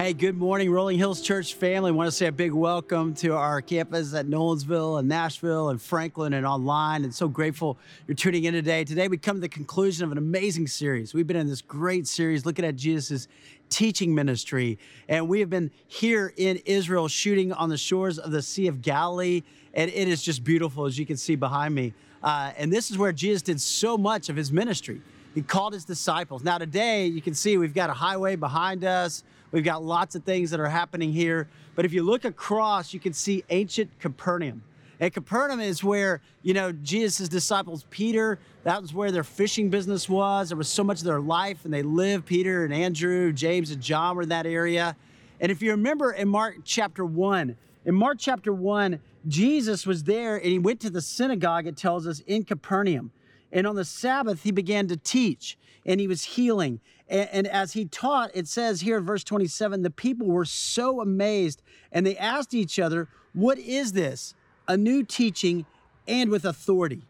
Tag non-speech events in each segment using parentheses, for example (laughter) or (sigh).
Hey, good morning, Rolling Hills Church family. I want to say a big welcome to our campus at Nolensville and Nashville and Franklin and online. And so grateful you're tuning in today. Today, we come to the conclusion of an amazing series. We've been in this great series looking at Jesus' teaching ministry. And we have been here in Israel shooting on the shores of the Sea of Galilee. And it is just beautiful, as you can see behind me. Uh, and this is where Jesus did so much of his ministry. He called his disciples. Now, today, you can see we've got a highway behind us. We've got lots of things that are happening here. But if you look across, you can see ancient Capernaum. And Capernaum is where, you know, Jesus' disciples, Peter, that was where their fishing business was. There was so much of their life, and they lived. Peter and Andrew, James and John were in that area. And if you remember in Mark chapter 1, in Mark chapter 1, Jesus was there and he went to the synagogue, it tells us, in Capernaum. And on the Sabbath, he began to teach and he was healing. And, and, as he taught, it says here in verse 27 the people were so amazed and they asked each other, What is this? A new teaching and with authority.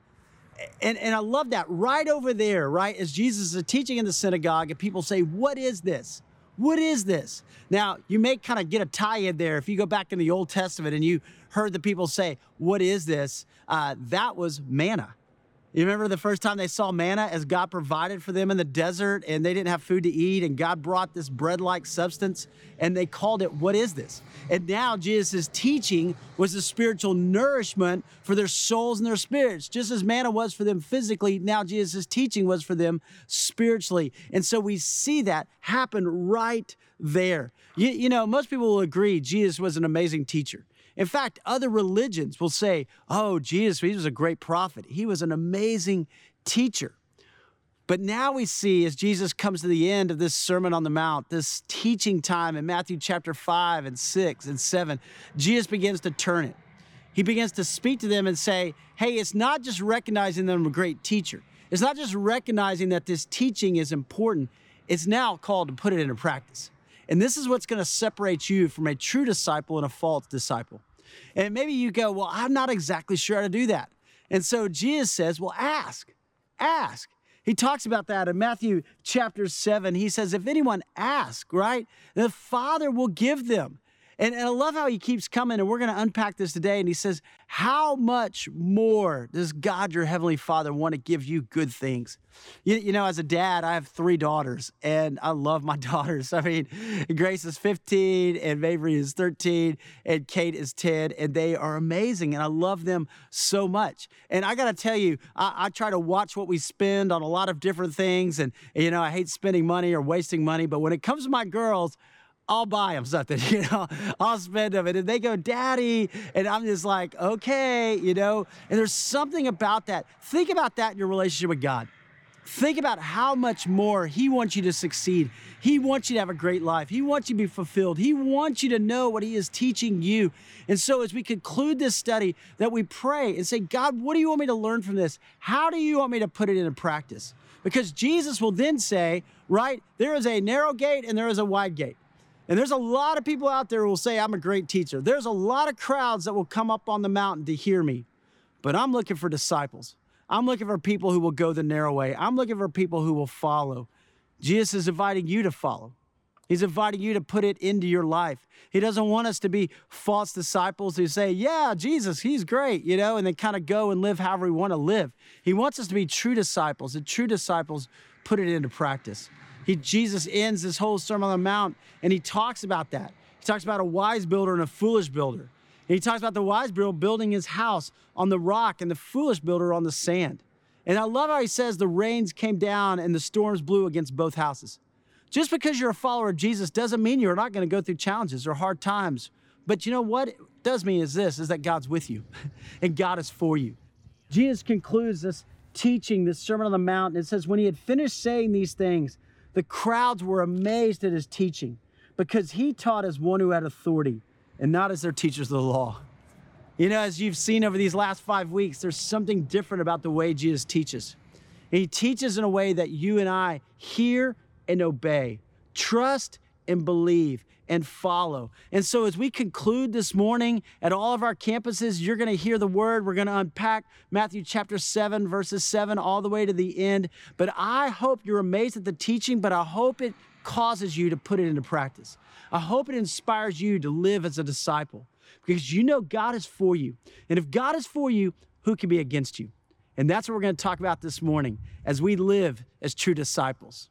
And, and I love that right over there, right? As Jesus is teaching in the synagogue, and people say, What is this? What is this? Now, you may kind of get a tie in there if you go back in the Old Testament and you heard the people say, What is this? Uh, that was manna you remember the first time they saw manna as God provided for them in the desert and they didn't have food to eat and God brought this bread like substance and they called it, What is this? And now Jesus' teaching was the spiritual nourishment for their souls and their spirits. Just as manna was for them physically, now Jesus' teaching was for them spiritually. And so we see that happen right there. You, you know, most people will agree Jesus was an amazing teacher. In fact, other religions will say, oh, Jesus, he was a great prophet. He was an amazing teacher. But now we see as Jesus comes to the end of this Sermon on the Mount, this teaching time in Matthew chapter 5 and 6 and 7, Jesus begins to turn it. He begins to speak to them and say, hey, it's not just recognizing them a great teacher. It's not just recognizing that this teaching is important. It's now called to put it into practice. And this is what's going to separate you from a true disciple and a false disciple. And maybe you go, Well, I'm not exactly sure how to do that. And so Jesus says, Well, ask, ask. He talks about that in Matthew chapter 7. He says, If anyone asks, right, the Father will give them. And, and I love how he keeps coming, and we're going to unpack this today. And he says, How much more does God, your Heavenly Father, want to give you good things? You, you know, as a dad, I have three daughters, and I love my (laughs) daughters. I mean, Grace is 15, and Mavry is 13, and Kate is 10, and they are amazing, and I love them so much. And I got to tell you, I, I try to watch what we spend on a lot of different things, and, you know, I hate spending money or wasting money, but when it comes to my girls, I'll buy them something, (laughs) you know, I'll spend them. And they go, Daddy. And I'm just like, okay, you know, and there's something about that. Think about that in your relationship with God. Think about how much more He wants you to succeed. He wants you to have a great life. He wants you to be fulfilled. He wants you to know what He is teaching you. And so, as we conclude this study, that we pray and say, God, what do you want me to learn from this? How do you want me to put it into practice? Because Jesus will then say, right, there is a narrow gate and there is a wide gate. And there's a lot of people out there who will say, I'm a great teacher. There's a lot of crowds that will come up on the mountain to hear me. But I'm looking for disciples. I'm looking for people who will go the narrow way. I'm looking for people who will follow. Jesus is inviting you to follow. He's inviting you to put it into your life. He doesn't want us to be false disciples who say, Yeah, Jesus, he's great, you know, and then kind of go and live however we want to live. He wants us to be true disciples, and true disciples put it into practice. He, Jesus ends this whole Sermon on the Mount and he talks about that. He talks about a wise builder and a foolish builder. And he talks about the wise builder building his house on the rock and the foolish builder on the sand. And I love how he says the rains came down and the storms blew against both houses. Just because you're a follower of Jesus doesn't mean you're not going to go through challenges or hard times. But you know what it does mean is this is that God's with you (laughs) and God is for you. Jesus concludes this teaching, this Sermon on the Mount, and it says, When he had finished saying these things, the crowds were amazed at his teaching because he taught as one who had authority and not as their teachers of the law. You know, as you've seen over these last five weeks, there's something different about the way Jesus teaches. he teaches in a way that you and I hear and obey, trust and believe and follow. And so, as we conclude this morning at all of our campuses, you're going to hear the word. We're going to unpack Matthew chapter 7, verses 7, all the way to the end. But I hope you're amazed at the teaching, but I hope it causes you to put it into practice. I hope it inspires you to live as a disciple because you know God is for you. And if God is for you, who can be against you? And that's what we're going to talk about this morning as we live as true disciples.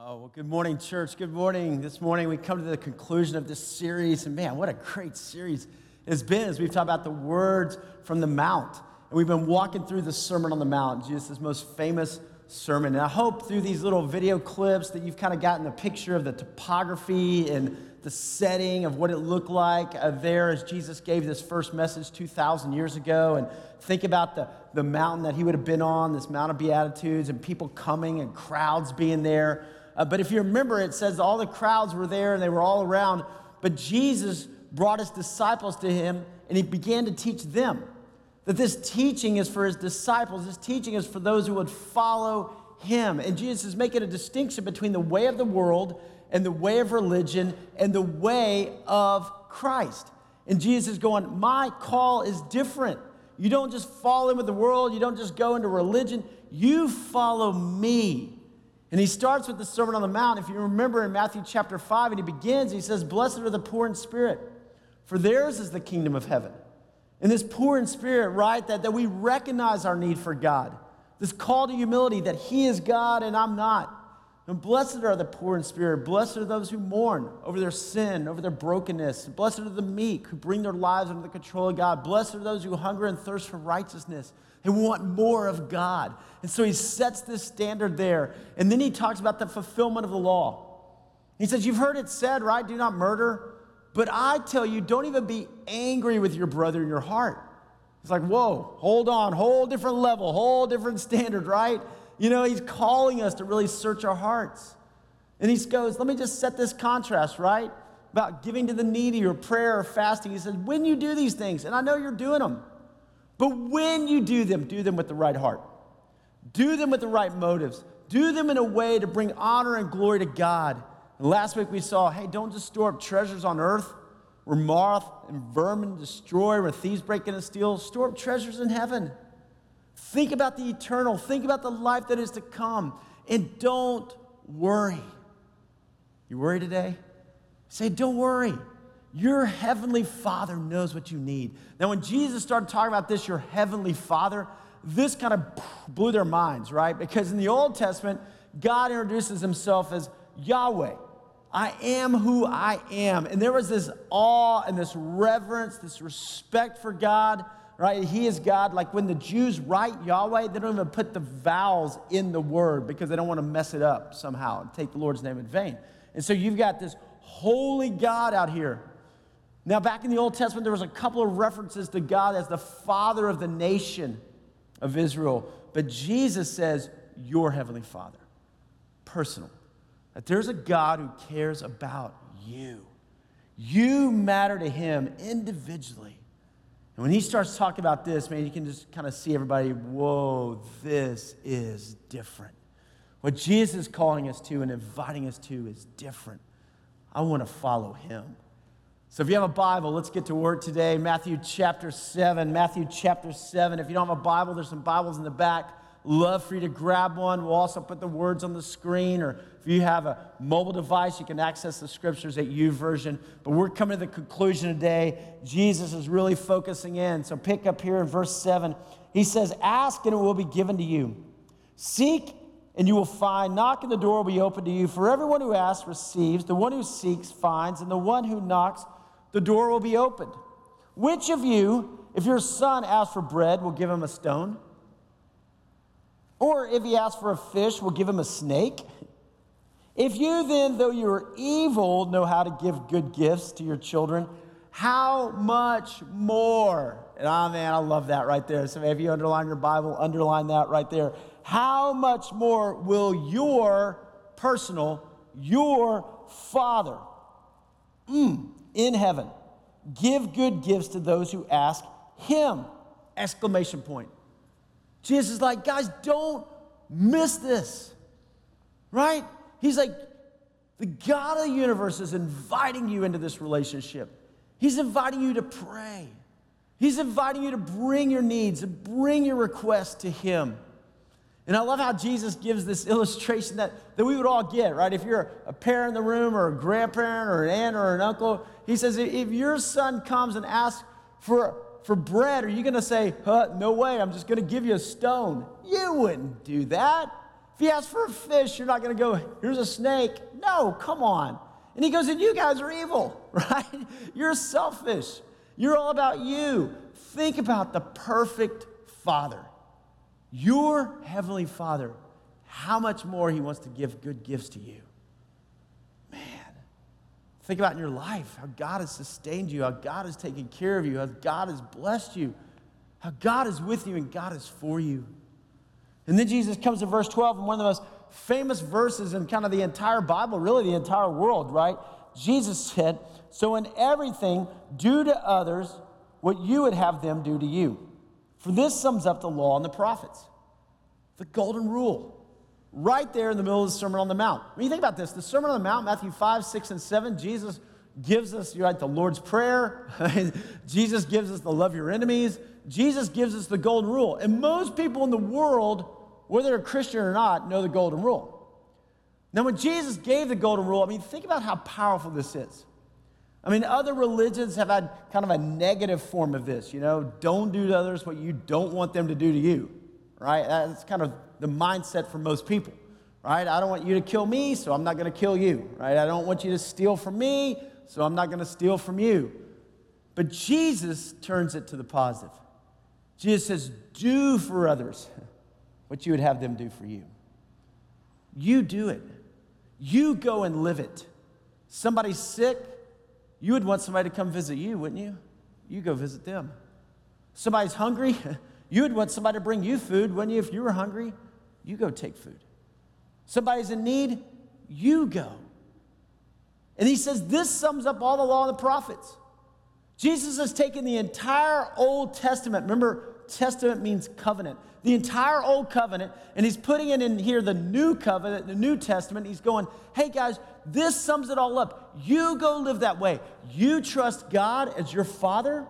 Oh, well, good morning, church. Good morning. This morning we come to the conclusion of this series. And man, what a great series it's been as we've talked about the words from the Mount. And we've been walking through the Sermon on the Mount, Jesus' most famous sermon. And I hope through these little video clips that you've kind of gotten a picture of the topography and the setting of what it looked like uh, there as Jesus gave this first message 2,000 years ago. And think about the, the mountain that he would have been on, this Mount of Beatitudes, and people coming and crowds being there. Uh, but if you remember, it says all the crowds were there and they were all around. But Jesus brought his disciples to him and he began to teach them that this teaching is for his disciples, this teaching is for those who would follow him. And Jesus is making a distinction between the way of the world and the way of religion and the way of Christ. And Jesus is going, My call is different. You don't just fall in with the world, you don't just go into religion, you follow me. And he starts with the Sermon on the Mount. If you remember in Matthew chapter 5, and he begins, he says, Blessed are the poor in spirit, for theirs is the kingdom of heaven. And this poor in spirit, right, that, that we recognize our need for God. This call to humility that He is God and I'm not. And blessed are the poor in spirit. Blessed are those who mourn over their sin, over their brokenness. Blessed are the meek who bring their lives under the control of God. Blessed are those who hunger and thirst for righteousness and want more of God. And so he sets this standard there. And then he talks about the fulfillment of the law. He says, You've heard it said, right? Do not murder. But I tell you, don't even be angry with your brother in your heart. It's like, whoa, hold on, whole different level, whole different standard, right? You know, he's calling us to really search our hearts. And he goes, let me just set this contrast, right? About giving to the needy or prayer or fasting. He says, when you do these things, and I know you're doing them, but when you do them, do them with the right heart. Do them with the right motives. Do them in a way to bring honor and glory to God. And last week we saw, hey, don't just store up treasures on earth where moth and vermin destroy, where thieves break in and steal. Store up treasures in heaven Think about the eternal. Think about the life that is to come. And don't worry. You worry today? Say, don't worry. Your heavenly Father knows what you need. Now, when Jesus started talking about this, your heavenly Father, this kind of blew their minds, right? Because in the Old Testament, God introduces himself as Yahweh. I am who I am. And there was this awe and this reverence, this respect for God right? He is God. Like when the Jews write Yahweh, they don't even put the vowels in the word because they don't want to mess it up somehow and take the Lord's name in vain. And so you've got this holy God out here. Now, back in the Old Testament, there was a couple of references to God as the father of the nation of Israel. But Jesus says, Your heavenly father, personal. That there's a God who cares about you. You matter to him individually. And when he starts talking about this, man, you can just kind of see everybody, whoa, this is different. What Jesus is calling us to and inviting us to is different. I want to follow him. So if you have a Bible, let's get to work today. Matthew chapter 7. Matthew chapter 7. If you don't have a Bible, there's some Bibles in the back. Love for you to grab one. We'll also put the words on the screen, or if you have a mobile device, you can access the scriptures at U YouVersion. But we're coming to the conclusion today. Jesus is really focusing in. So pick up here in verse 7. He says, Ask and it will be given to you. Seek and you will find. Knock and the door will be open to you. For everyone who asks receives. The one who seeks finds. And the one who knocks, the door will be opened. Which of you, if your son asks for bread, will give him a stone? Or if he asks for a fish, we'll give him a snake. If you then, though you are evil, know how to give good gifts to your children, how much more? And oh, man, I love that right there. So if you underline your Bible, underline that right there. How much more will your personal, your Father mm, in heaven give good gifts to those who ask Him? Exclamation point. Jesus is like, guys, don't miss this, right? He's like, the God of the universe is inviting you into this relationship. He's inviting you to pray. He's inviting you to bring your needs and bring your requests to Him. And I love how Jesus gives this illustration that, that we would all get, right? If you're a parent in the room or a grandparent or an aunt or an uncle, he says, if your son comes and asks for, for bread, are you going to say, huh, no way, I'm just going to give you a stone? You wouldn't do that. If he asks for a fish, you're not going to go, here's a snake. No, come on. And he goes, and you guys are evil, (laughs) right? You're selfish. You're all about you. Think about the perfect father your Heavenly Father, how much more He wants to give good gifts to you. Think about in your life how God has sustained you, how God has taken care of you, how God has blessed you, how God is with you and God is for you. And then Jesus comes to verse 12, and one of the most famous verses in kind of the entire Bible, really the entire world, right? Jesus said, So in everything, do to others what you would have them do to you. For this sums up the law and the prophets. The golden rule. Right there in the middle of the Sermon on the Mount. When you think about this, the Sermon on the Mount, Matthew 5, 6, and 7, Jesus gives us right, the Lord's Prayer. (laughs) Jesus gives us the love your enemies. Jesus gives us the golden rule. And most people in the world, whether they're Christian or not, know the golden rule. Now, when Jesus gave the golden rule, I mean, think about how powerful this is. I mean, other religions have had kind of a negative form of this, you know, don't do to others what you don't want them to do to you, right? That's kind of the mindset for most people, right? I don't want you to kill me, so I'm not going to kill you, right? I don't want you to steal from me, so I'm not going to steal from you. But Jesus turns it to the positive. Jesus says, Do for others what you would have them do for you. You do it. You go and live it. Somebody's sick, you would want somebody to come visit you, wouldn't you? You go visit them. Somebody's hungry, (laughs) you would want somebody to bring you food, wouldn't you? If you were hungry, you go take food. Somebody's in need, you go. And he says this sums up all the law and the prophets. Jesus has taken the entire Old Testament. Remember, Testament means covenant. The entire Old Covenant, and he's putting it in here, the New Covenant, the New Testament. He's going, hey guys, this sums it all up. You go live that way. You trust God as your Father,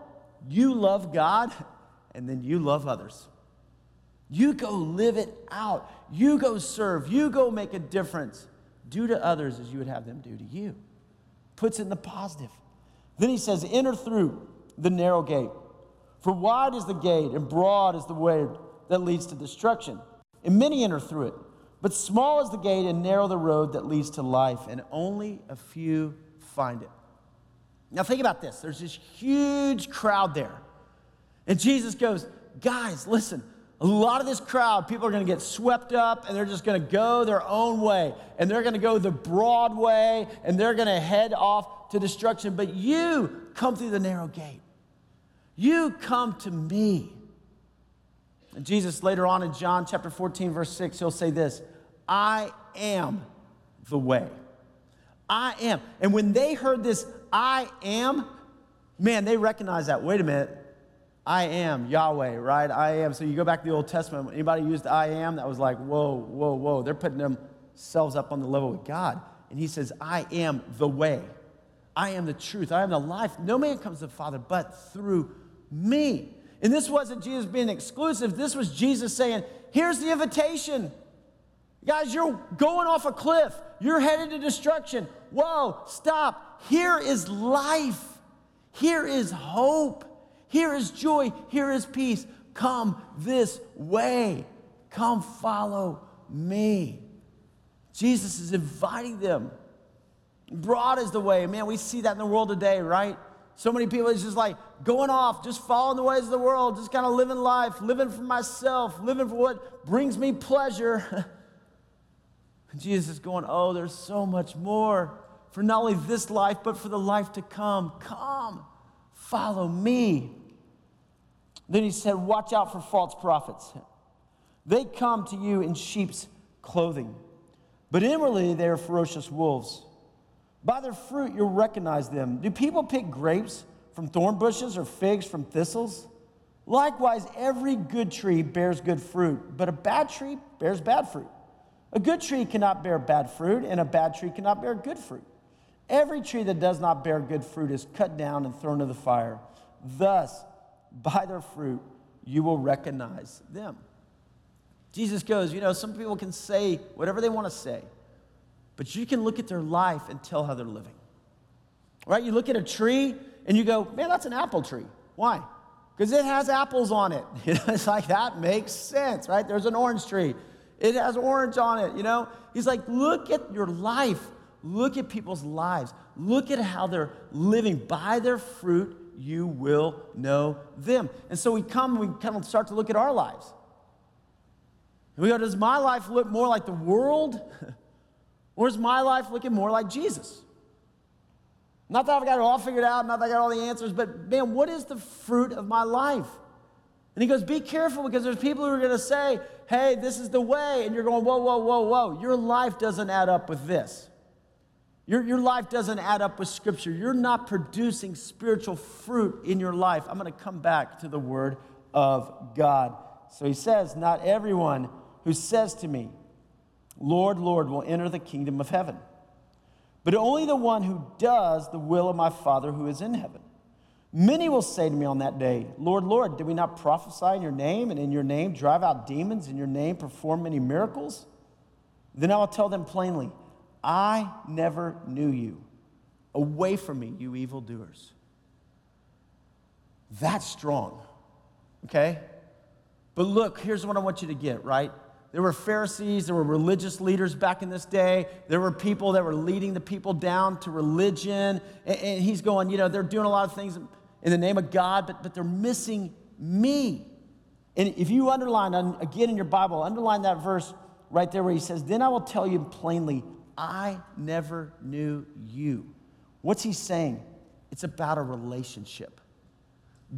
you love God, (laughs) and then you love others. You go live it out. You go serve. You go make a difference. Do to others as you would have them do to you. Puts it in the positive. Then he says, enter through the narrow gate. For wide is the gate and broad is the way that leads to destruction, and many enter through it. But small is the gate and narrow the road that leads to life, and only a few find it. Now, think about this there's this huge crowd there. And Jesus goes, Guys, listen, a lot of this crowd, people are going to get swept up and they're just going to go their own way. And they're going to go the broad way and they're going to head off to destruction. But you come through the narrow gate. You come to me. And Jesus, later on in John chapter 14, verse 6, he'll say this I am the way. I am. And when they heard this, I am, man, they recognize that. Wait a minute. I am Yahweh, right? I am. So you go back to the Old Testament, anybody used I am, that was like, whoa, whoa, whoa. They're putting themselves up on the level with God. And he says, I am the way. I am the truth. I am the life. No man comes to the Father but through me. And this wasn't Jesus being exclusive, this was Jesus saying, Here's the invitation. Guys, you're going off a cliff, you're headed to destruction. Whoa, stop. Here is life, here is hope, here is joy, here is peace. Come this way, come follow me. Jesus is inviting them. Broad is the way. Man, we see that in the world today, right? So many people is just like going off, just following the ways of the world, just kind of living life, living for myself, living for what brings me pleasure. (laughs) Jesus is going, Oh, there's so much more for not only this life, but for the life to come. Come, follow me. Then he said, Watch out for false prophets. They come to you in sheep's clothing, but inwardly they are ferocious wolves. By their fruit, you'll recognize them. Do people pick grapes from thorn bushes or figs from thistles? Likewise, every good tree bears good fruit, but a bad tree bears bad fruit. A good tree cannot bear bad fruit, and a bad tree cannot bear good fruit. Every tree that does not bear good fruit is cut down and thrown into the fire. Thus, by their fruit, you will recognize them. Jesus goes, you know, some people can say whatever they want to say, but you can look at their life and tell how they're living. Right? You look at a tree and you go, man, that's an apple tree. Why? Because it has apples on it. (laughs) It's like that makes sense, right? There's an orange tree. It has orange on it, you know? He's like, look at your life. Look at people's lives. Look at how they're living. By their fruit, you will know them. And so we come, we kind of start to look at our lives. And we go, does my life look more like the world? (laughs) or is my life looking more like Jesus? Not that I've got it all figured out, not that I got all the answers, but man, what is the fruit of my life? And he goes, Be careful because there's people who are going to say, Hey, this is the way. And you're going, Whoa, whoa, whoa, whoa. Your life doesn't add up with this. Your, your life doesn't add up with Scripture. You're not producing spiritual fruit in your life. I'm going to come back to the Word of God. So he says, Not everyone who says to me, Lord, Lord, will enter the kingdom of heaven but only the one who does the will of my Father who is in heaven. Many will say to me on that day, Lord, Lord, did we not prophesy in your name, and in your name drive out demons, in your name perform many miracles? Then I will tell them plainly, I never knew you. Away from me, you evildoers. That's strong, okay? But look, here's what I want you to get, right? There were Pharisees, there were religious leaders back in this day. There were people that were leading the people down to religion. And, and, he's going, you know, they're doing a lot of things in the name of God, but, but they're missing me. And if you underline, again in your Bible, underline that verse right there where he says, Then I will tell you plainly, I never knew you. What's he saying? It's about a relationship.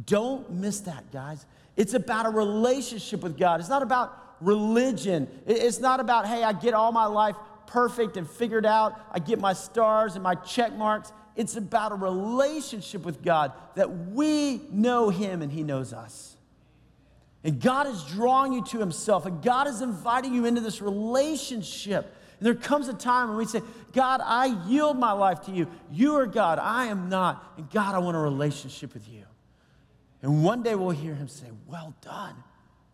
Don't miss that, guys. It's about a relationship with God. It's not about religion. It's not about, hey, I get all my life perfect and figured out, I get my stars and my check marks. It's about a relationship with God that we know Him and He knows us. And God is drawing you to Himself, and God is inviting you into this relationship. And there comes a time when we say, God, I yield my life to you. You are God, I am not. And God, I want a relationship with you. And one day we'll hear Him say, Well done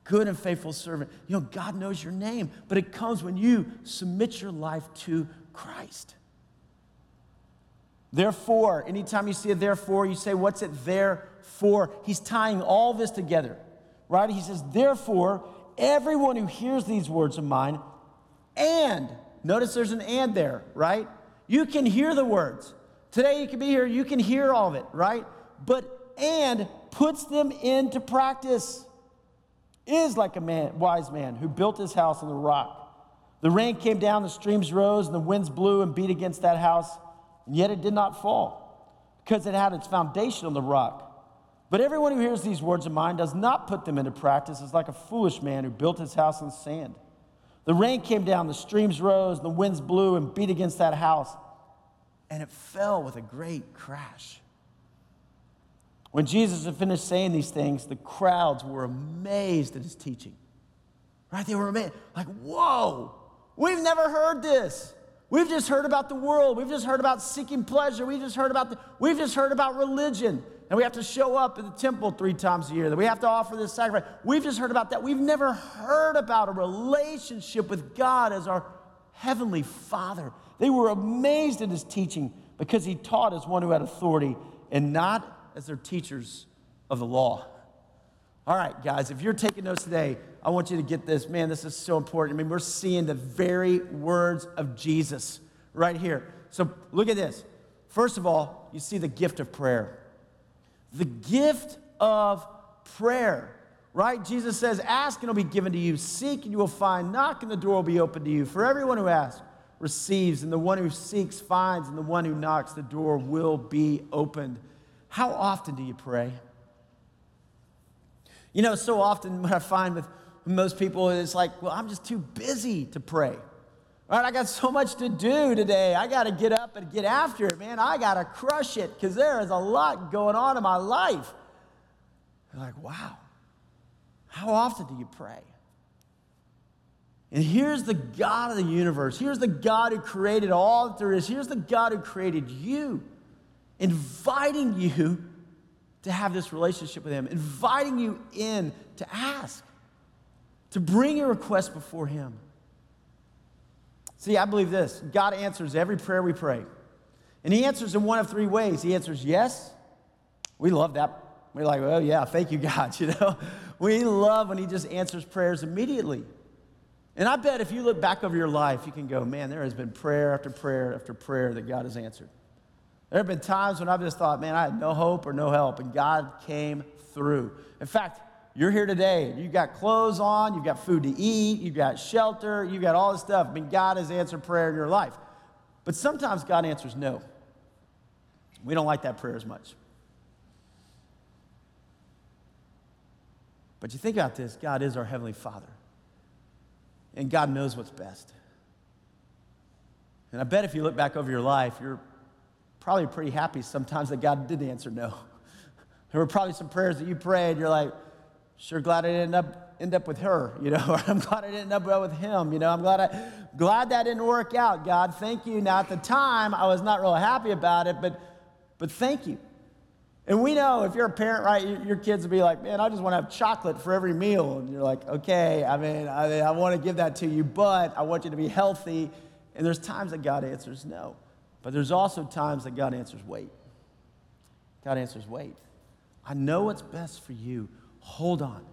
good and faithful servant. You know, God knows your name, but it comes when you submit your life to Christ. Therefore, anytime you see a therefore, you say, What's it there for? He's tying all this together, right? He says, Therefore, everyone who hears these words of mine, and notice there's an and there, right? You can hear the words. Today you can be here, you can hear all of it, right? But and puts them into practice is like a man, wise man who built his house on the rock. The rain came down, the streams rose, and the winds blew and beat against that house, and yet it did not fall, because it had its foundation on the rock. But everyone who hears these words of mine does not put them into practice is like a foolish man who built his house on sand. The rain came down, the streams rose, the winds blew and beat against that house, and it fell with a great crash. When Jesus had finished saying these things, the crowds were amazed at his teaching. Right? They were amazed. Like, whoa, we've never heard this. We've just heard about the world. We've just heard about seeking pleasure. We've just heard about the, we've just heard about religion. And we have to show up at the temple three times a year. That we have to offer this sacrifice. We've just heard about that. We've never heard about a relationship with God as our heavenly Father. They were amazed at his teaching because he taught as one who had authority and not as their teachers of the law. All right, guys, if you're taking notes today, I want you to get this. Man, this is so important. I mean, we're seeing the very words of Jesus right here. So look at this. First of all, you see the gift of prayer. The gift of prayer, right? Jesus says, Ask and it'll be given to you, seek and you will find, knock and the door will be open to you. For everyone who asks, receives, and the one who seeks finds, and the one who knocks, the door will be opened. How often do you pray? You know, so often what I find with most people is like, well, I'm just too busy to pray. Right? I got so much to do today. I got to get up and get after it, man. I got to crush it because there is a lot going on in my life. You're like, wow, how often do you pray? And here's the God of the universe. Here's the God who created all that there is. Here's the God who created you inviting you to have this relationship with Him, inviting you in to ask. to bring your request before Him. See, I believe this God answers every prayer we pray. And He answers in one of three ways. He answers yes. We love that. We're like, well, yeah, thank you, (laughs) God. You know, we love when He just answers prayers immediately. And I bet if you look back over your life, you can go, man, there has been prayer after prayer after prayer that God has answered. There have been times when I've just thought, man, I had no hope or no help, and God came through. In fact, you're here today. You've got clothes on, you've got food to eat, you've got shelter, you've got all this stuff. I mean, God has answered prayer in your life. But sometimes God answers no. We don't like that prayer as much. But you think about this God is our Heavenly Father, and God knows what's best. And I bet if you look back over your life, you're probably pretty happy sometimes that God did answer no. (laughs) There were probably some prayers that you prayed, you're like, sure glad I didn't end up, end up with her, you know, (laughs) I'm glad I didn't end up with him, you know, I'm glad, I, glad that didn't work out, God, thank you. Now, at the time, I was not real happy about it, but, but thank you. And we know if you're a parent, right, your kids will be like, man, I just want to have chocolate for every meal. And you're like, okay, I mean, I, mean, I want to give that to you, but I want you to be healthy. And there's times that God answers no. But there's also times that God answers wait. God answers wait. I know what's best for you. Hold on.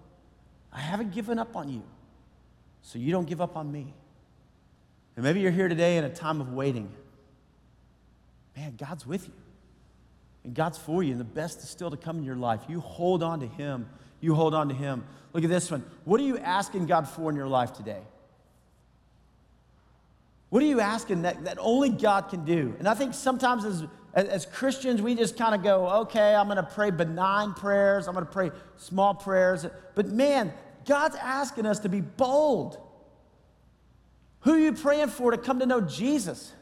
I haven't given up on you, so you don't give up on me. And maybe you're here today in a time of waiting. Man, God's with you. And God's for you, and the best is still to come in your life. You hold on to Him. You hold on to Him. Look at this one. What are you asking God for in your life today? What are you asking that, that only God can do? And I think sometimes as, as, Christians, we just kind of go, okay, I'm going to pray benign prayers, I'm going to pray small prayers. But man, God's asking us to be bold. Who are you praying for to come to know Jesus?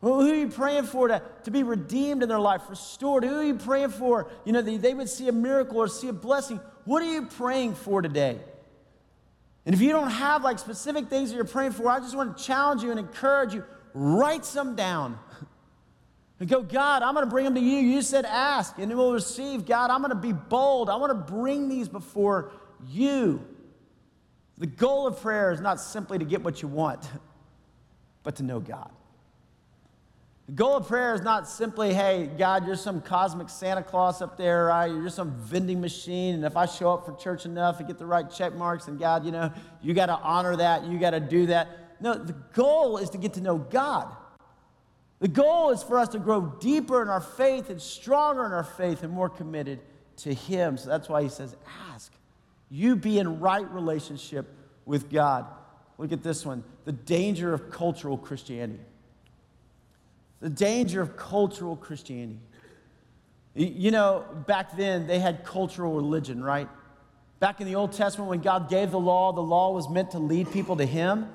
Who are you praying for to, to be redeemed in their life, restored? Who are you praying for? You know, they would see a miracle or see a blessing. What are you praying for today? And if you don't have like specific things that you're praying for, I just want to challenge you and encourage you write some down. (laughs) And go, God, I'm going to bring them to you. You said ask and you will receive. God, I'm going to be bold. I want to bring these before you. The goal of prayer is not simply to get what you want, (laughs) but to know God. The goal of prayer is not simply, hey, God, you're some cosmic Santa Claus up there, right? You're just some vending machine, and if I show up for church enough and get the right check marks, and God, you know, you got to honor that, you got to do that. No, the goal is to get to know God. The goal is for us to grow deeper in our faith and stronger in our faith and more committed to Him. So that's why He says, ask. You be in right relationship with God. Look at this one the danger of cultural Christianity. The danger of cultural Christianity. You know, back then they had cultural religion, right? Back in the Old Testament, when God gave the law, the law was meant to lead people to Him.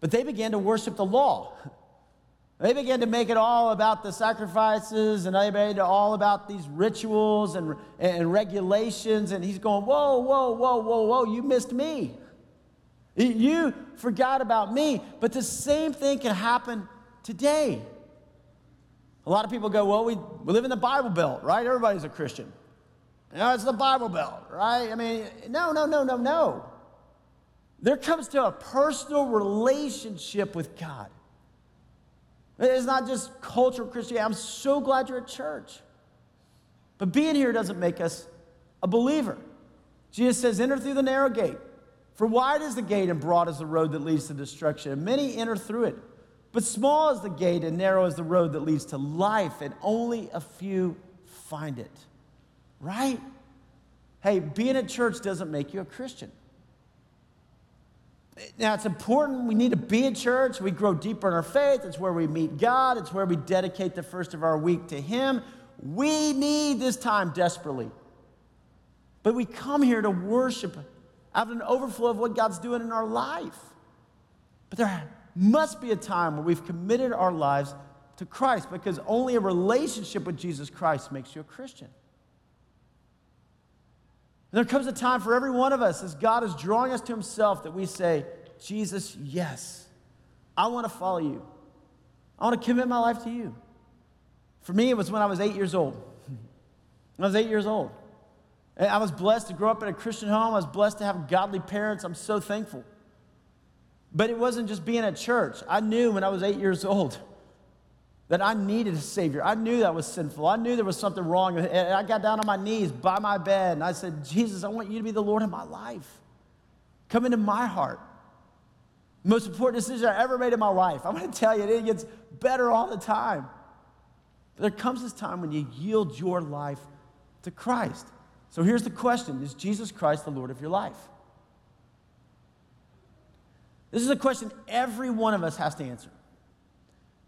But they began to worship the law. (laughs) They began to make it all about the sacrifices and they made it all about these rituals and, and regulations. And he's going, Whoa, whoa, whoa, whoa, whoa, you missed me. You forgot about me. But the same thing can happen today. A lot of people go, well, we, we live in the Bible Belt, right? Everybody's a Christian. You know, it's the Bible Belt, right? I mean, no, no, no, no, no. There comes to a personal relationship with God. It's not just cultural Christianity. I'm so glad you're at church. But being here doesn't make us a believer. Jesus says, enter through the narrow gate. For wide is the gate and broad is the road that leads to destruction, and many enter through it. But small is the gate and narrow is the road that leads to life, and only a few find it. Right? Hey, being at church doesn't make you a Christian. Now, it's important. We need to be at church. We grow deeper in our faith. It's where we meet God, it's where we dedicate the first of our week to Him. We need this time desperately. But we come here to worship out of an overflow of what God's doing in our life. But there must be a time where we've committed our lives to Christ because only a relationship with Jesus Christ makes you a Christian. And there comes a time for every one of us as God is drawing us to Himself that we say, Jesus, yes, I want to follow you. I want to commit my life to you. For me, it was when I was eight years old. (laughs) When I was eight years old. I was blessed to grow up in a Christian home. I was blessed to have godly parents. I'm so thankful. But it wasn't just being at church. I knew when I was eight years old that I needed a Savior. I knew that was sinful. I knew there was something wrong. And I got down on my knees by my bed and I said, Jesus, I want you to be the Lord of my life. Come into my heart. Most important decision I ever made in my life. I'm going to tell you, it gets better all the time. But there comes this time when you yield your life to Christ. So here's the question Is Jesus Christ the Lord of your life? This is a question every one of us has to answer.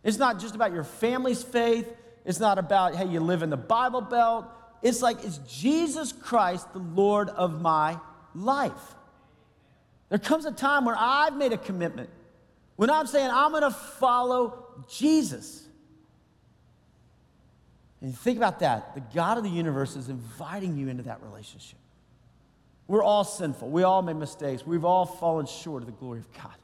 It's not just about your family's faith, it's not about how you live in the Bible Belt. It's like, is Jesus Christ the Lord of my life? There comes a time where I've made a commitment, when I'm saying I'm going to follow Jesus. And think about that. The God of the universe is inviting you into that relationship. We're all sinful. We all make mistakes. We've all fallen short of the glory of God.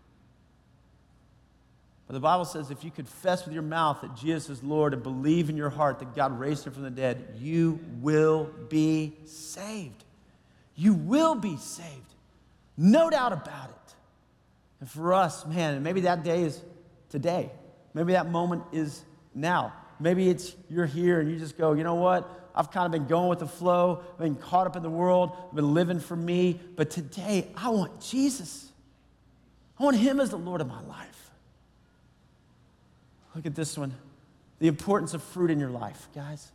But the Bible says if you confess with your mouth that Jesus is Lord and believe in your heart that God raised him from the dead, you will be saved. You will be saved. No doubt about it. And for us, man, maybe that day is today. Maybe that moment is now. Maybe it's you're here and you just go, you know what? I've kind of been going with the flow, I've been caught up in the world, I've been living for me, but today I want Jesus. I want Him as the Lord of my life. Look at this one the importance of fruit in your life, guys.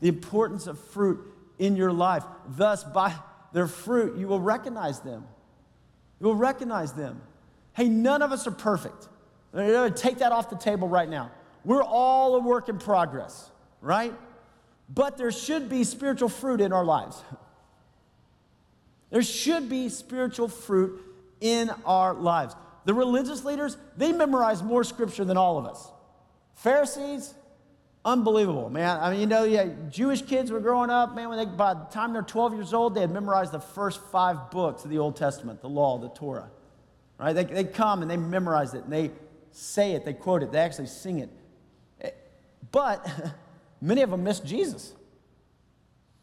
The importance of fruit in your life. Thus, by their fruit, you will recognize them. You will recognize them. Hey, none of us are perfect. Take that off the table right now. We're all a work in progress, right? But there should be spiritual fruit in our lives. There should be spiritual fruit in our lives. The religious leaders, they memorize more scripture than all of us. Pharisees, unbelievable, man. I mean, you know, yeah, Jewish kids were growing up, man, when they, by the time they're 12 years old, they had memorized the first five books of the Old Testament, the law, the Torah, right? They, they come and they memorize it and they say it, they quote it, they actually sing it. But (laughs) many of them missed Jesus.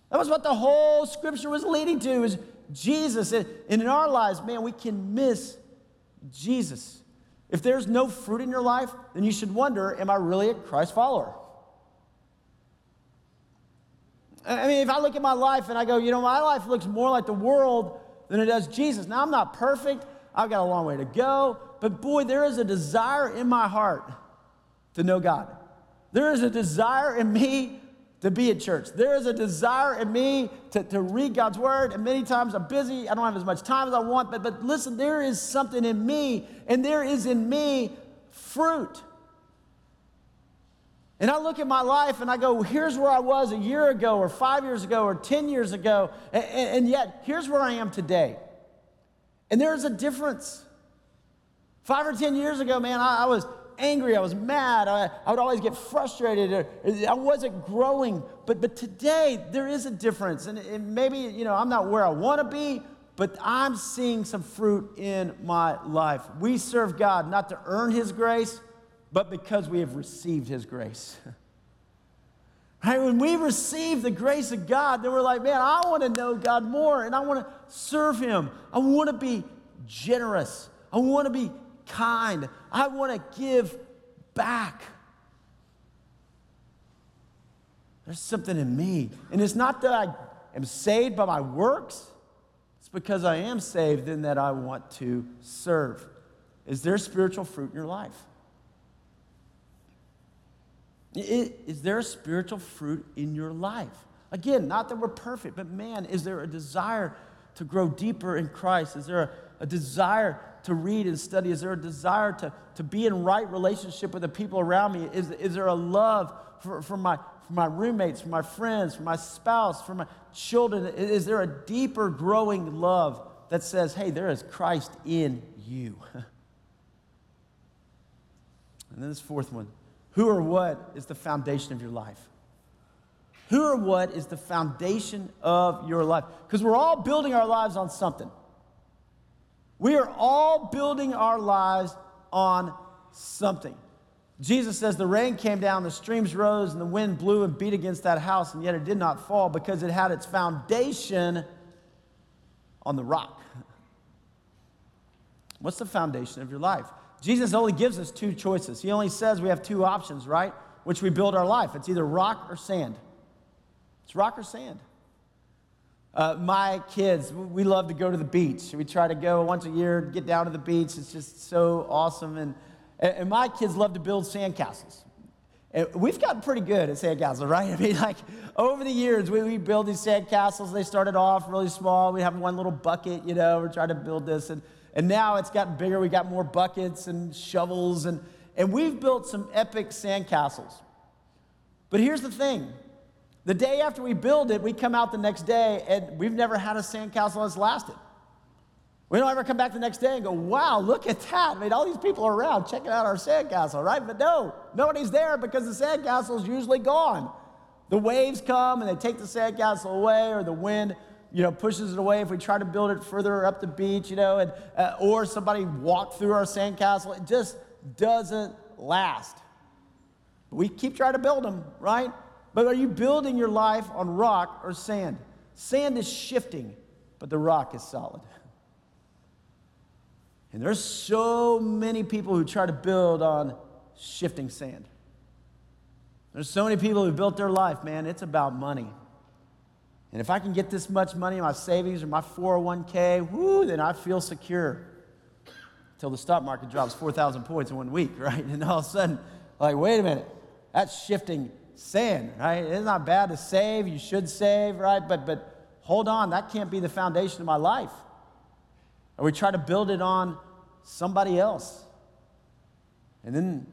That was what the whole scripture was leading to is Jesus. And in our lives, man, we can miss Jesus. If there's no fruit in your life, then you should wonder, am I really a Christ follower? I mean, if I look at my life and I go, you know, my life looks more like the world than it does Jesus. Now, I'm not perfect. I've got a long way to go. But boy, there is a desire in my heart to know God. There is a desire in me to be at church. There is a desire in me to, to read God's word. And many times I'm busy. I don't have as much time as I want. But, but listen, there is something in me, and there is in me fruit. And I look at my life and I go, here's where I was a year ago, or five years ago, or 10 years ago. And, and yet, here's where I am today. And there's a difference. Five or 10 years ago, man, I, I was angry, I was mad, I, I would always get frustrated, I wasn't growing. But, but today, there is a difference. And, and maybe, you know, I'm not where I want to be, but I'm seeing some fruit in my life. We serve God not to earn His grace, but because we have received His grace. (laughs) Right? When we receive the grace of God, then we're like, man, I want to know God more and I want to serve Him. I want to be generous. I want to be kind. I want to give back. There's something in me. And it's not that I am saved by my works, it's because I am saved and that I want to serve. Is there spiritual fruit in your life? Is there spiritual fruit in your life? Again, not that we're perfect, but man, is there a desire to grow deeper in Christ? Is there a, a desire to read and study? Is there a desire to, to be in right relationship with the people around me? Is, is there a love for, for, my, for my roommates, for my friends, for my spouse, for my children? Is there a deeper growing love that says, hey, there is Christ in you? (laughs) and then this fourth one who or what is the foundation of your life? Who or what is the foundation of your life? Because we're all building our lives on something. We are all building our lives on something. Jesus says the rain came down, the streams rose, and the wind blew and beat against that house, and yet it did not fall because it had its foundation on the rock. (laughs) What's the foundation of your life? Jesus only gives us two choices. He only says we have two options, right? Which we build our life. It's either rock or sand. It's rock or sand. Uh, my kids, we love to go to the beach. We try to go once a year, get down to the beach. It's just so awesome. And, and my kids love to build sandcastles. And we've gotten pretty good at sandcastles, right? (laughs) I mean, like over the years, we, we build these sandcastles. They started off really small. We have one little bucket, you know, we're trying to build this. And, and now it's gotten bigger. We got more buckets and shovels. And, and we've built some epic sandcastles. But here's the thing the day after we build it, we come out the next day and we've never had a sandcastle that's lasted. We don't ever come back the next day and go, wow, look at that. I mean, all these people are around checking out our sandcastle, right? But no, nobody's there because the sandcastle is usually gone. The waves come and they take the sandcastle away, or the wind, you know, pushes it away. If we try to build it further up the beach, you know, and, uh, or somebody walked through our sandcastle, it just doesn't last. We keep trying to build them, right? But are you building your life on rock or sand? Sand is shifting, but the rock is solid. And there's so many people who try to build on shifting sand. There's so many people who built their life, man, it's about money. And if I can get this much money in my savings or my 401k, whoo, then I feel secure. Until the stock market drops 4,000 points in one week, (laughs) right? And all of a sudden, like, wait a minute, that's shifting sand, right? It's not bad to save, you should save, right? But, but hold on, that can't be the foundation of my life. Or we try to build it on somebody else. And then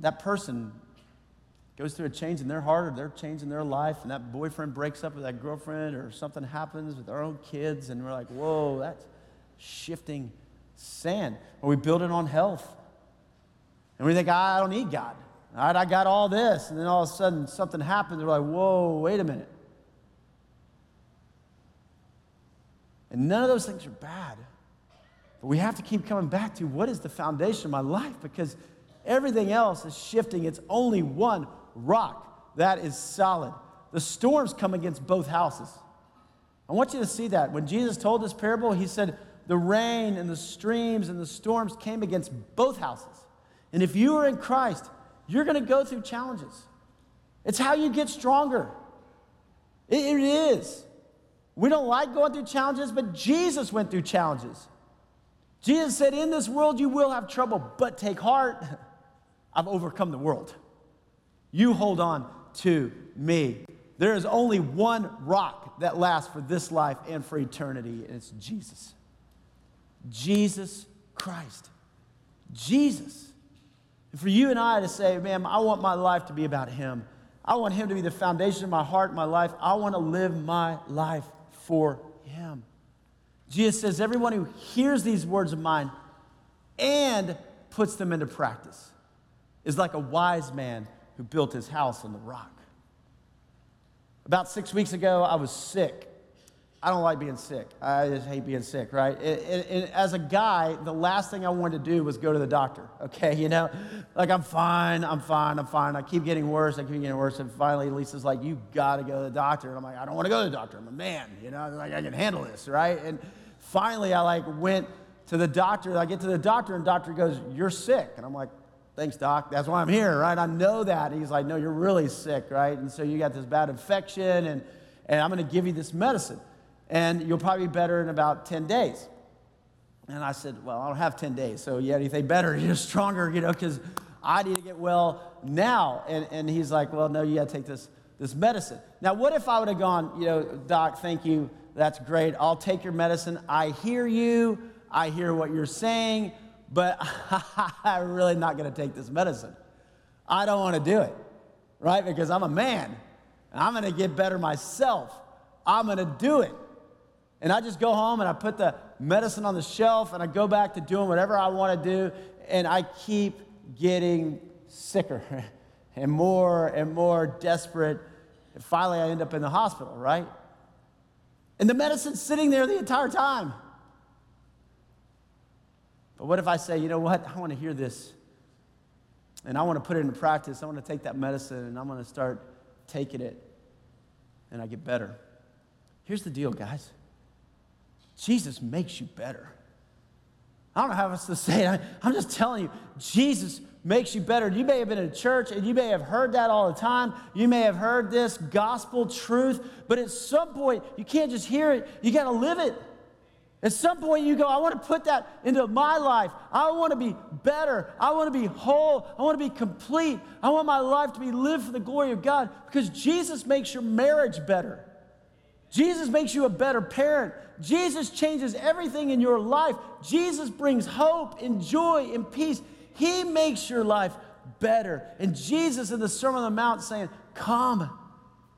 that person goes through a change in their heart or they're changing their life, and that boyfriend breaks up with that girlfriend, or something happens with our own kids, and we're like, whoa, that's shifting sand. Or we build it on health. And we think, I don't need God. All right, I got all this. And then all of a sudden something happens. We're like, whoa, wait a minute. And none of those things are bad. But we have to keep coming back to what is the foundation of my life because everything else is shifting. It's only one rock that is solid. The storms come against both houses. I want you to see that. When Jesus told this parable, he said, The rain and the streams and the storms came against both houses. And if you are in Christ, you're going to go through challenges. It's how you get stronger. it, it is. We don't like going through challenges, but Jesus went through challenges. Jesus said, In this world you will have trouble, but take heart. (laughs) I've overcome the world. You hold on to me. There is only one rock that lasts for this life and for eternity, and it's Jesus. Jesus Christ. Jesus. And for you and I to say, man, I want my life to be about Him. I want Him to be the foundation of my heart, my life. I want to live my life for Him. Jesus says, everyone who hears these words of mine and puts them into practice is like a wise man who built his house on the rock. About six weeks ago, I was sick. I don't like being sick. I just hate being sick, right? And, and, and, as a guy, the last thing I wanted to do was go to the doctor, (laughs) okay? You know, like I'm fine, I'm fine, I'm fine. I keep getting worse, I keep getting worse. And finally, Lisa's like, You gotta go to the doctor. And I'm like, I don't wanna go to the doctor. I'm a man, you know, like I can handle this, right? And finally, I like went to the doctor. I get to the doctor, and doctor goes, You're sick. And I'm like, Thanks, doc. That's why I'm here, right? I know that. And he's like, No, you're really sick, right? And so you got this bad infection, and, and I'm gonna give you this medicine and you'll probably be better in about 10 days. And I said, Well, I don't have 10 days, so yeah, anything better, (laughs) you're stronger, you know, because I need to get well now. And, and he's like, Well, no, you got to take this, this medicine. Now, what if I would have gone, you know, Doc, thank you, that's great, I'll take your medicine, I hear you, I hear what you're saying, but (laughs) I'm really not going to take this medicine. I don't want to do it, right? Because I'm a man, and I'm going to get better myself. I'm going to do it. And I just go home and I put the medicine on the shelf and I go back to doing whatever I want to do. And I keep getting sicker (laughs) and more and more desperate. And finally, I end up in the hospital, right? And the medicine's sitting there the entire time. But what if I say, you know what? I want to hear this And I want to put it into practice. I want to take that medicine and I'm going to start taking it and I get better. Here's the deal, guys Jesus makes you better. I don't know how else to say it. I'm just telling you, Jesus makes you better. You may have been in church and you may have heard that all the time. You may have heard this gospel truth, but at some point, you can't just hear it, you got to live it. At some point, you go, I want to put that into my life. I want to be better. I want to be whole. I want to be complete. I want my life to be lived for the glory of God because Jesus makes your marriage better. Jesus makes you a better parent. Jesus changes everything in your life. Jesus brings hope and joy and peace. He makes your life better. And Jesus in the Sermon on the Mount saying, Come.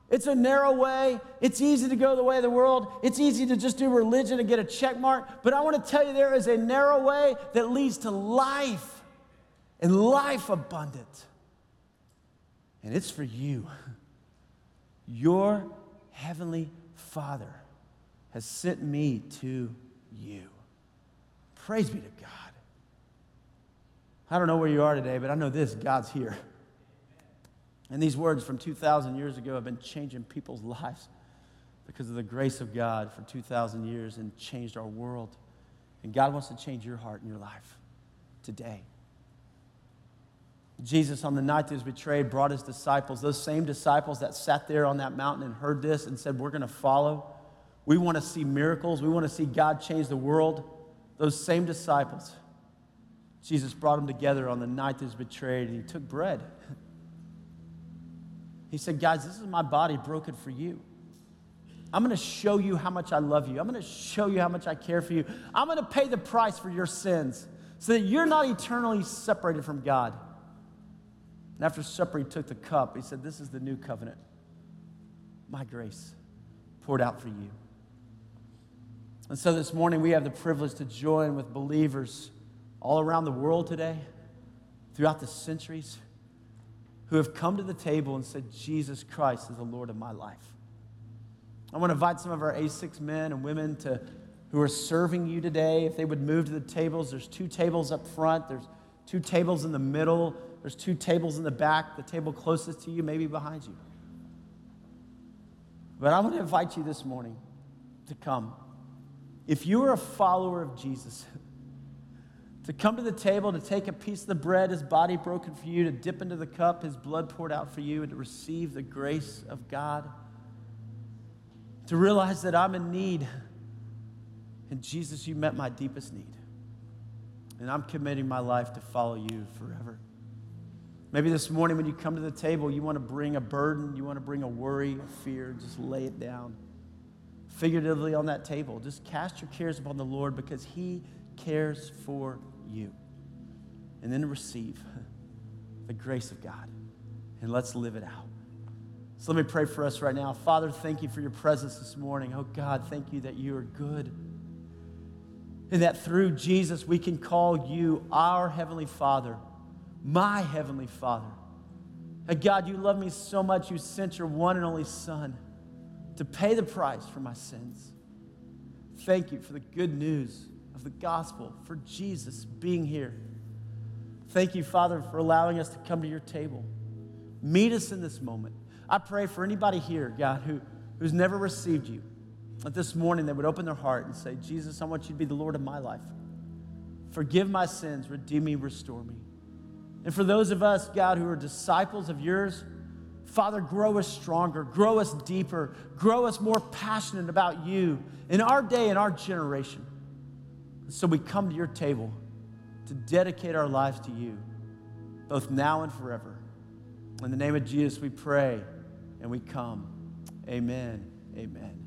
It's a narrow way. It's easy to go the way of the world. It's easy to just do religion and get a check mark. But I want to tell you there is a narrow way that leads to life and life abundant. And it's for you. (laughs) Your heavenly Father has sent me to you. Praise be to God. I don't know where you are today, but I know this God's here. And these words from 2,000 years ago have been changing people's lives because of the grace of God for 2,000 years and changed our world. And God wants to change your heart and your life today. Jesus, on the night that he was betrayed, brought his disciples, those same disciples that sat there on that mountain and heard this and said, We're going to follow. We want to see miracles. We want to see God change the world. Those same disciples, Jesus brought them together on the night that he was betrayed, and he took bread. He said, Guys, this is my body broken for you. I'm going to show you how much I love you. I'm going to show you how much I care for you. I'm going to pay the price for your sins so that you're not eternally separated from God. And after supper, he took the cup. He said, This is the new covenant. My grace poured out for you. And so this morning, we have the privilege to join with believers all around the world today, throughout the centuries, who have come to the table and said, Jesus Christ is the Lord of my life. I want to invite some of our A6 men and women to, who are serving you today, if they would move to the tables. There's two tables up front, there's two tables in the middle. There's two tables in the back, the table closest to you, maybe behind you. But I want to invite you this morning to come. If you are a follower of Jesus, (laughs) to come to the table, to take a piece of the bread, his body broken for you, to dip into the cup, his blood poured out for you, and to receive the grace of God, to realize that I'm in need. And Jesus, you met my deepest need. And I'm committing my life to follow you forever. Maybe this morning when you come to the table, you want to bring a burden, you want to bring a worry, a fear, just lay it down. Figuratively on that table, just cast your cares upon the Lord because He cares for you. And then receive (laughs) the grace of God. And let's live it out. So let me pray for us right now. Father, thank you for your presence this morning. Oh God, thank you that you are good. And that through Jesus we can call you our Heavenly Father my Heavenly Father. And God, you love me so much, you sent your one and only Son to pay the price for my sins. Thank you for the good news of the gospel, for Jesus being here. Thank you, Father, for allowing us to come to your table. Meet us in this moment. I pray for anybody here, God, who, who's never received you, that this morning they would open their heart and say, Jesus, I want you to be the Lord of my life. Forgive my sins, redeem me, restore me. And for those of us, God, who are disciples of yours, Father, grow us stronger, grow us deeper, grow us more passionate about you in our day and our generation. So we come to your table to dedicate our lives to you, both now and forever. In the name of Jesus, we pray and we come. Amen. Amen.